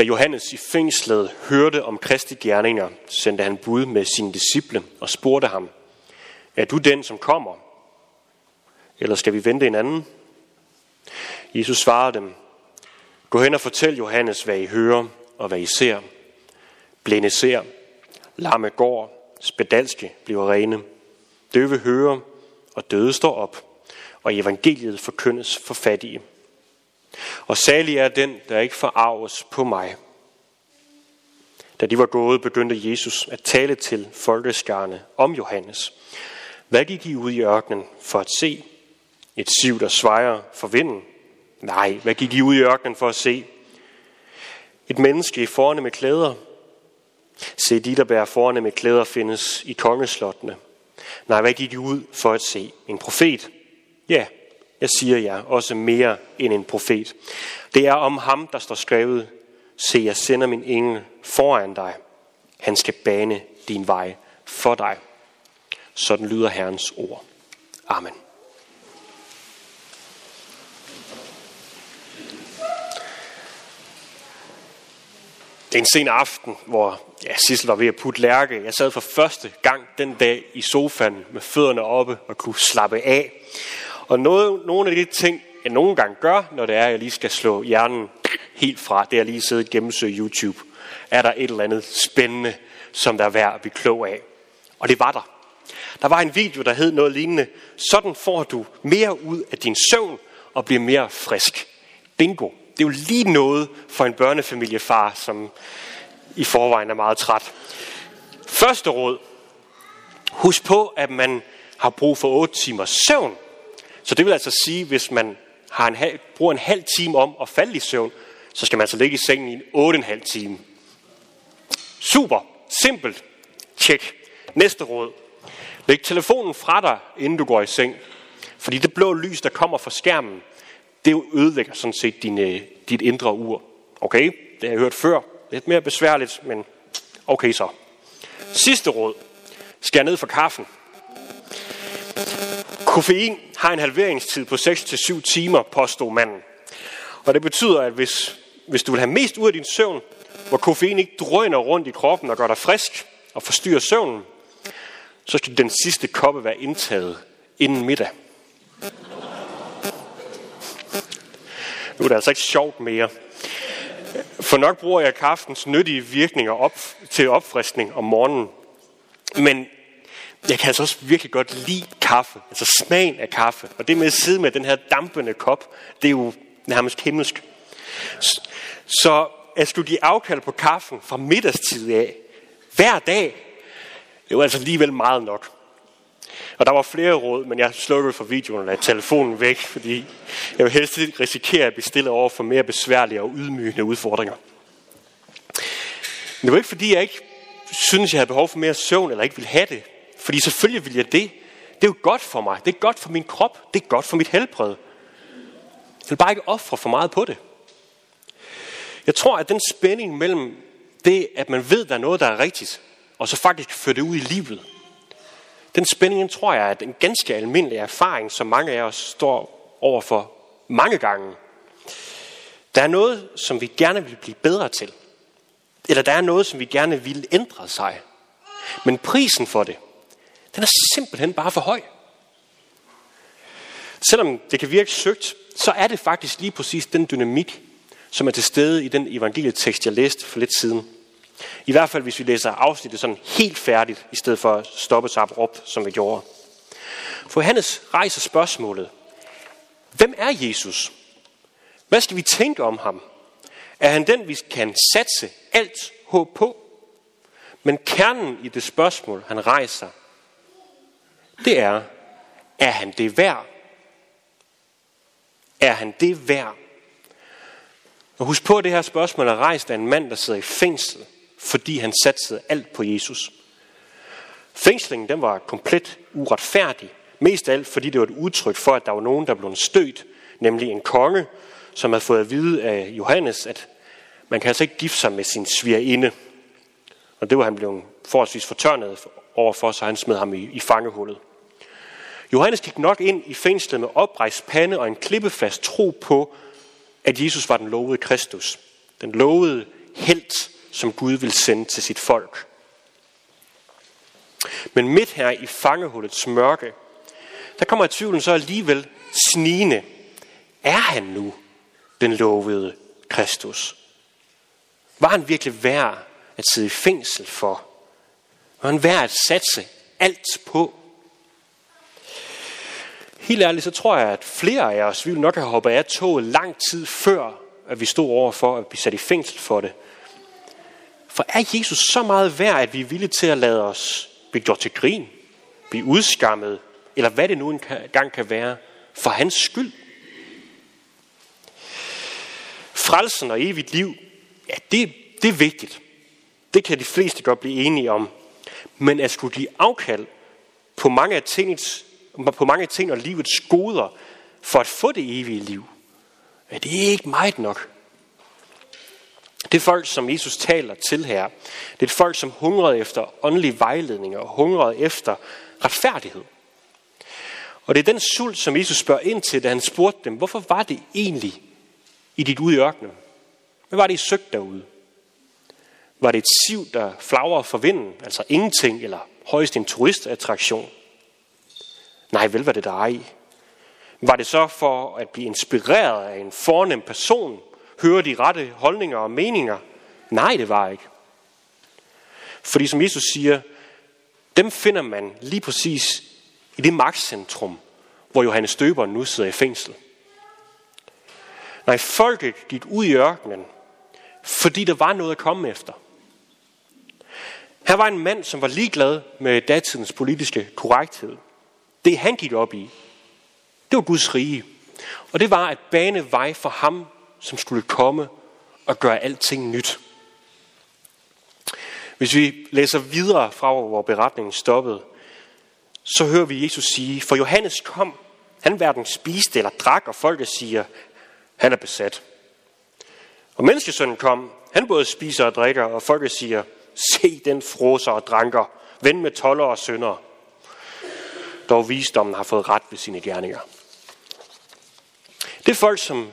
Da Johannes i fængslet hørte om Kristi gerninger, sendte han bud med sine disciple og spurgte ham, er du den, som kommer? Eller skal vi vente en anden? Jesus svarede dem, gå hen og fortæl Johannes, hvad I hører og hvad I ser. Blinde ser, lamme går, spedalske bliver rene, døve hører og døde står op, og evangeliet forkyndes for fattige. Og salig er den, der ikke forarves på mig. Da de var gået, begyndte Jesus at tale til folkeskarne om Johannes. Hvad gik I ud i ørkenen for at se? Et siv, der svejer for vinden? Nej, hvad gik I ud i ørkenen for at se? Et menneske i forne med klæder? Se, de, der bærer forne med klæder, findes i kongeslottene. Nej, hvad gik I ud for at se? En profet? Ja, jeg siger jer, også mere end en profet. Det er om ham, der står skrevet, se, jeg sender min engel foran dig. Han skal bane din vej for dig. Sådan lyder Herrens ord. Amen. Det er en sen aften, hvor ja, Sissel var ved at putte lærke. Jeg sad for første gang den dag i sofaen med fødderne oppe og kunne slappe af. Og noget, nogle af de ting, jeg nogle gange gør, når det er, at jeg lige skal slå hjernen helt fra, det er lige sidde og gennemsøge YouTube, er der et eller andet spændende, som der er værd at blive klog af. Og det var der. Der var en video, der hed noget lignende, sådan får du mere ud af din søvn og bliver mere frisk. Bingo. Det er jo lige noget for en børnefamiliefar, som i forvejen er meget træt. Første råd. Husk på, at man har brug for 8 timers søvn. Så det vil altså sige, hvis man har en halv, bruger en halv time om at falde i søvn, så skal man altså ligge i sengen i en 8,5 time. Super. Simpelt. Tjek. Næste råd. Læg telefonen fra dig, inden du går i seng. Fordi det blå lys, der kommer fra skærmen, det ødelægger sådan set din, øh, dit indre ur. Okay, det har jeg hørt før. Lidt mere besværligt, men okay så. Sidste råd. Skær ned for kaffen. Koffein har en halveringstid på 6-7 timer, påstod manden. Og det betyder, at hvis, hvis du vil have mest ud af din søvn, hvor koffein ikke drøner rundt i kroppen og gør dig frisk og forstyrrer søvnen, så skal den sidste koppe være indtaget inden middag. Nu er det altså ikke sjovt mere. For nok bruger jeg kaffens nyttige virkninger op til opfriskning om morgenen. Men jeg kan altså også virkelig godt lide kaffe. Altså smagen af kaffe. Og det med at sidde med den her dampende kop, det er jo nærmest himmelsk. Så at skulle give afkald på kaffen fra middagstid af, hver dag, det var altså alligevel meget nok. Og der var flere råd, men jeg slukkede for videoen og lagde telefonen væk, fordi jeg vil helst ikke risikere at blive stillet over for mere besværlige og ydmygende udfordringer. Men det var ikke fordi, jeg ikke synes, jeg havde behov for mere søvn, eller ikke ville have det. Fordi selvfølgelig vil jeg det. Det er jo godt for mig. Det er godt for min krop. Det er godt for mit helbred. Jeg vil bare ikke ofre for meget på det. Jeg tror, at den spænding mellem det, at man ved, der er noget, der er rigtigt, og så faktisk føre det ud i livet, den spænding, tror jeg, er en ganske almindelig erfaring, som mange af os står overfor mange gange. Der er noget, som vi gerne vil blive bedre til. Eller der er noget, som vi gerne vil ændre sig. Men prisen for det, den er simpelthen bare for høj. Selvom det kan virke søgt, så er det faktisk lige præcis den dynamik, som er til stede i den evangelietekst, jeg læste for lidt siden. I hvert fald, hvis vi læser afsnittet sådan helt færdigt, i stedet for at stoppe sig op, som vi gjorde. For Johannes rejser spørgsmålet. Hvem er Jesus? Hvad skal vi tænke om ham? Er han den, vi kan satse alt håb på? Men kernen i det spørgsmål, han rejser, det er, er han det værd? Er han det værd? Og husk på, at det her spørgsmål er rejst af en mand, der sidder i fængsel, fordi han satsede alt på Jesus. Fængslingen den var komplet uretfærdig. Mest af alt, fordi det var et udtryk for, at der var nogen, der blev stødt, nemlig en konge, som havde fået at vide af Johannes, at man kan altså ikke gifte sig med sin svigerinde. Og det var han blevet forholdsvis fortørnet overfor, så han smed ham i, i fangehullet. Johannes gik nok ind i fængslet med oprejst pande og en klippefast tro på, at Jesus var den lovede Kristus. Den lovede helt, som Gud vil sende til sit folk. Men midt her i fangehullets mørke, der kommer tvivlen så alligevel snigende. Er han nu den lovede Kristus? Var han virkelig værd at sidde i fængsel for? Var han værd at satse alt på? Helt ærligt, så tror jeg, at flere af os ville nok have hoppet af toget lang tid før, at vi stod over for at blive sat i fængsel for det. For er Jesus så meget værd, at vi er villige til at lade os blive gjort til grin, blive udskammet, eller hvad det nu engang kan være, for hans skyld? Frelsen og evigt liv, ja, det, det er vigtigt. Det kan de fleste godt blive enige om. Men at skulle give afkald på mange af tingets, på mange ting og livets goder, for at få det evige liv, ja, det er ikke meget nok. Det folk, som Jesus taler til her, det er et folk, som hungrede efter åndelig vejledning og hungrede efter retfærdighed. Og det er den sult, som Jesus spørger ind til, da han spurgte dem, hvorfor var det egentlig, i dit ude i ørkenen? Hvad var det, I søgte derude? Var det et siv, der flagrer for vinden, altså ingenting, eller højst en turistattraktion? Nej, vel var det der ej. Var det så for at blive inspireret af en fornem person, høre de rette holdninger og meninger? Nej, det var ikke. Fordi som Jesus siger, dem finder man lige præcis i det magtcentrum, hvor Johannes Døberen nu sidder i fængsel. Nej, folket gik ud i ørkenen, fordi der var noget at komme efter. Her var en mand, som var ligeglad med datidens politiske korrekthed. Det han gik op i, det var Guds rige. Og det var at bane vej for ham, som skulle komme og gøre alting nyt. Hvis vi læser videre fra, hvor beretningen stoppede, så hører vi Jesus sige, for Johannes kom, han hverken spiste eller drak, og folket siger, han er besat. Og menneskesønnen kom, han både spiser og drikker, og folket siger, se den froser og dranker, ven med toller og syndere. Dog visdommen har fået ret ved sine gerninger. Det folk, som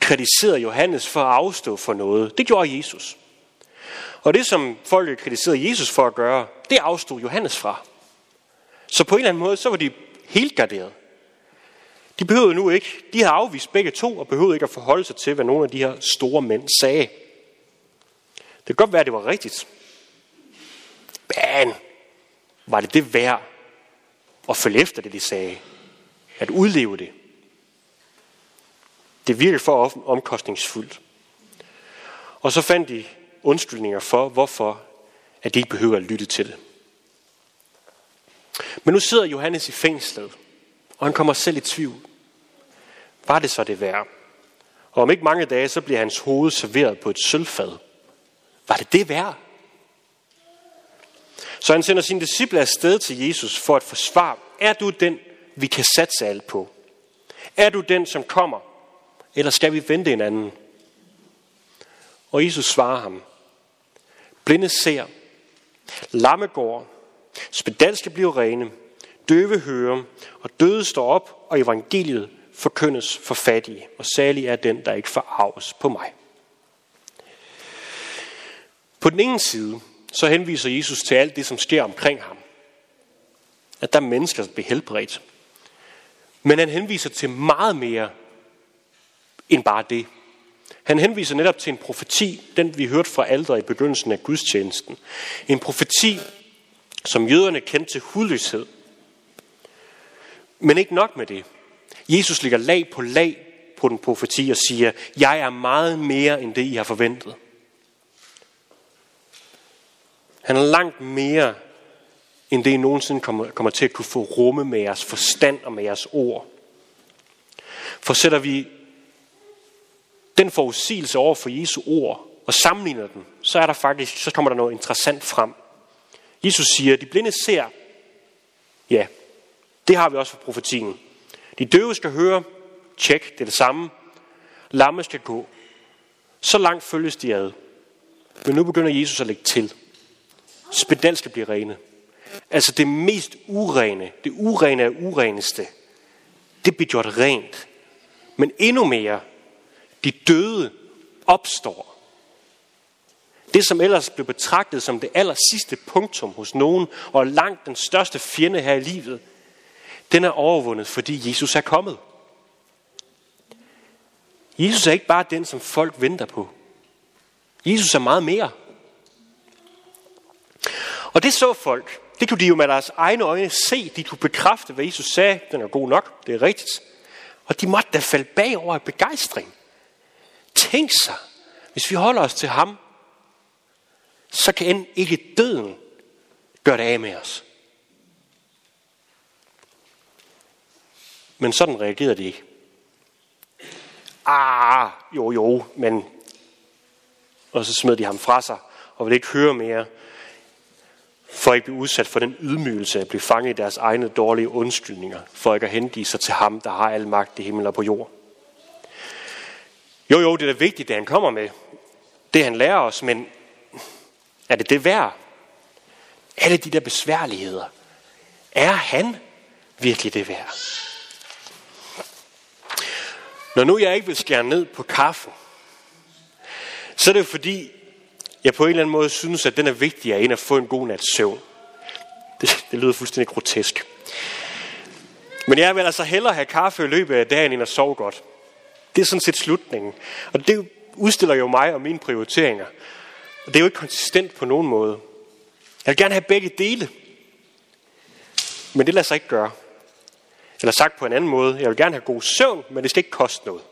kritiserede Johannes for at afstå for noget, det gjorde Jesus. Og det, som folket kritiserede Jesus for at gøre, det afstod Johannes fra. Så på en eller anden måde, så var de helt garderet. De behøvede nu ikke, de har afvist begge to, og behøvede ikke at forholde sig til, hvad nogle af de her store mænd sagde. Det kan godt være, at det var rigtigt. Men var det det værd at følge efter det, de sagde? At udleve det? Det virkede for omkostningsfuldt. Og så fandt de undskyldninger for, hvorfor at de ikke behøver at lytte til det. Men nu sidder Johannes i fængslet, og han kommer selv i tvivl. Var det så det værd? Og om ikke mange dage, så bliver hans hoved serveret på et sølvfad. Var det det værd? Så han sender sine disciple afsted til Jesus for at få svar. Er du den, vi kan satse alt på? Er du den, som kommer? Eller skal vi vente en anden? Og Jesus svarer ham. Blinde ser, lamme går, spedalske bliver rene, døve hører, og døde står op, og evangeliet forkyndes for fattige, og særlig er den, der ikke forarves på mig. På den ene side, så henviser Jesus til alt det, som sker omkring ham. At der er mennesker, der bliver helbredt. Men han henviser til meget mere end bare det. Han henviser netop til en profeti, den vi hørte fra alderet i begyndelsen af gudstjenesten. En profeti, som jøderne kendte til hudløshed. Men ikke nok med det. Jesus ligger lag på lag på den profeti og siger, jeg er meget mere end det, I har forventet. Han er langt mere end det, I nogensinde kommer, kommer til at kunne få rumme med jeres forstand og med jeres ord. For sætter vi den forudsigelse over for Jesu ord og sammenligner den, så er der faktisk, så kommer der noget interessant frem. Jesus siger, at de blinde ser. Ja, det har vi også fra profetien. De døve skal høre. Tjek, det er det samme. Lamme skal gå. Så langt følges de ad. Men nu begynder Jesus at lægge til. Spedal skal blive rene. Altså det mest urene, det urene af ureneste, det bliver gjort rent. Men endnu mere, de døde opstår. Det, som ellers blev betragtet som det aller sidste punktum hos nogen, og langt den største fjende her i livet, den er overvundet, fordi Jesus er kommet. Jesus er ikke bare den, som folk venter på. Jesus er meget mere. Og det så folk. Det kunne de jo med deres egne øjne se. De kunne bekræfte, hvad Jesus sagde. Den er god nok. Det er rigtigt. Og de måtte da falde bagover af begejstring. Tænk sig, hvis vi holder os til ham, så kan end ikke døden gøre det af med os. Men sådan reagerede de ikke. Ah, jo jo, men... Og så smed de ham fra sig, og ville ikke høre mere, for at ikke blive udsat for den ydmygelse at blive fanget i deres egne dårlige undskyldninger, for ikke at hengive sig til ham, der har al magt i himmel og på jord. Jo, jo, det er da vigtigt, det han kommer med. Det han lærer os, men er det det værd? Alle de der besværligheder. Er han virkelig det værd? Når nu jeg ikke vil skære ned på kaffen, så er det fordi, jeg på en eller anden måde synes, at den er vigtigere end at få en god nats søvn. Det, det lyder fuldstændig grotesk. Men jeg vil altså hellere have kaffe i løbet af dagen, end at sove godt. Det er sådan set slutningen. Og det udstiller jo mig og mine prioriteringer. Og det er jo ikke konsistent på nogen måde. Jeg vil gerne have begge dele. Men det lader sig ikke gøre. Eller sagt på en anden måde, jeg vil gerne have god søvn, men det skal ikke koste noget.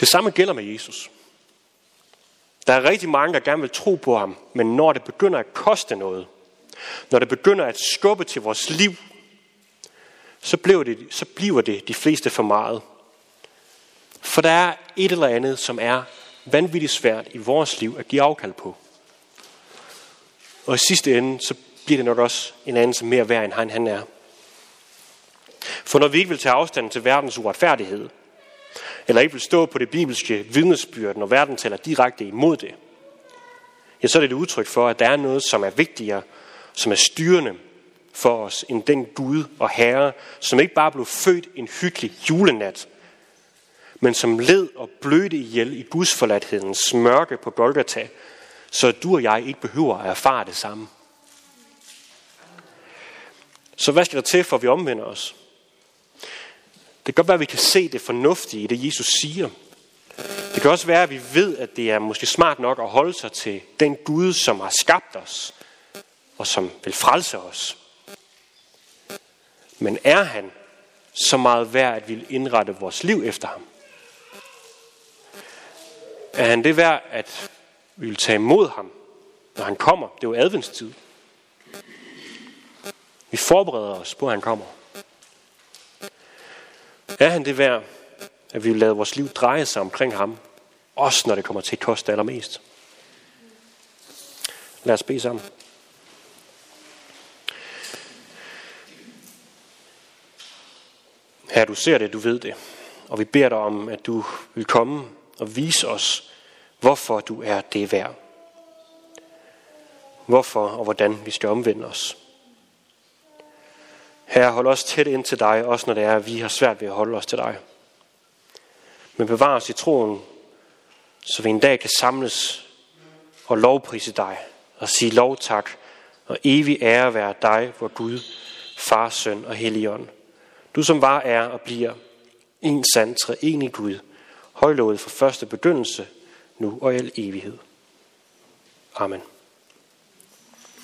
Det samme gælder med Jesus. Der er rigtig mange, der gerne vil tro på ham, men når det begynder at koste noget, når det begynder at skubbe til vores liv, så bliver det, så bliver det de fleste for meget. For der er et eller andet, som er vanvittigt svært i vores liv at give afkald på. Og i sidste ende, så bliver det nok også en anden som mere værd, end han, han er. For når vi ikke vil tage afstand til verdens uretfærdighed, eller ikke vil stå på det bibelske vidnesbyrd, når verden taler direkte imod det, ja, så er det et udtryk for, at der er noget, som er vigtigere, som er styrende for os, end den Gud og Herre, som ikke bare blev født en hyggelig julenat, men som led og blødte ihjel i busforladthedens mørke på Golgata, så du og jeg ikke behøver at erfare det samme. Så hvad skal der til, for at vi omvender os? Det kan godt være, at vi kan se det fornuftige i det, Jesus siger. Det kan også være, at vi ved, at det er måske smart nok at holde sig til den Gud, som har skabt os, og som vil frelse os. Men er han så meget værd, at vi vil indrette vores liv efter ham? Er han det værd, at vi vil tage imod ham, når han kommer? Det er jo adventstid. Vi forbereder os på, at han kommer. Er han det værd, at vi vil lade vores liv dreje sig omkring ham, også når det kommer til at koste allermest? Lad os bede sammen. Her du ser det, du ved det. Og vi beder dig om, at du vil komme og vise os, hvorfor du er det værd. Hvorfor og hvordan vi skal omvende os. Herre, hold os tæt ind til dig, også når det er, at vi har svært ved at holde os til dig. Men bevar os i troen, så vi en dag kan samles og lovprise dig og sige lov tak og evig ære være dig, vor Gud, Far, Søn og Helligånd. Du som var, er og bliver en sand treenig Gud, højlovet fra første begyndelse, nu og i al evighed. Amen.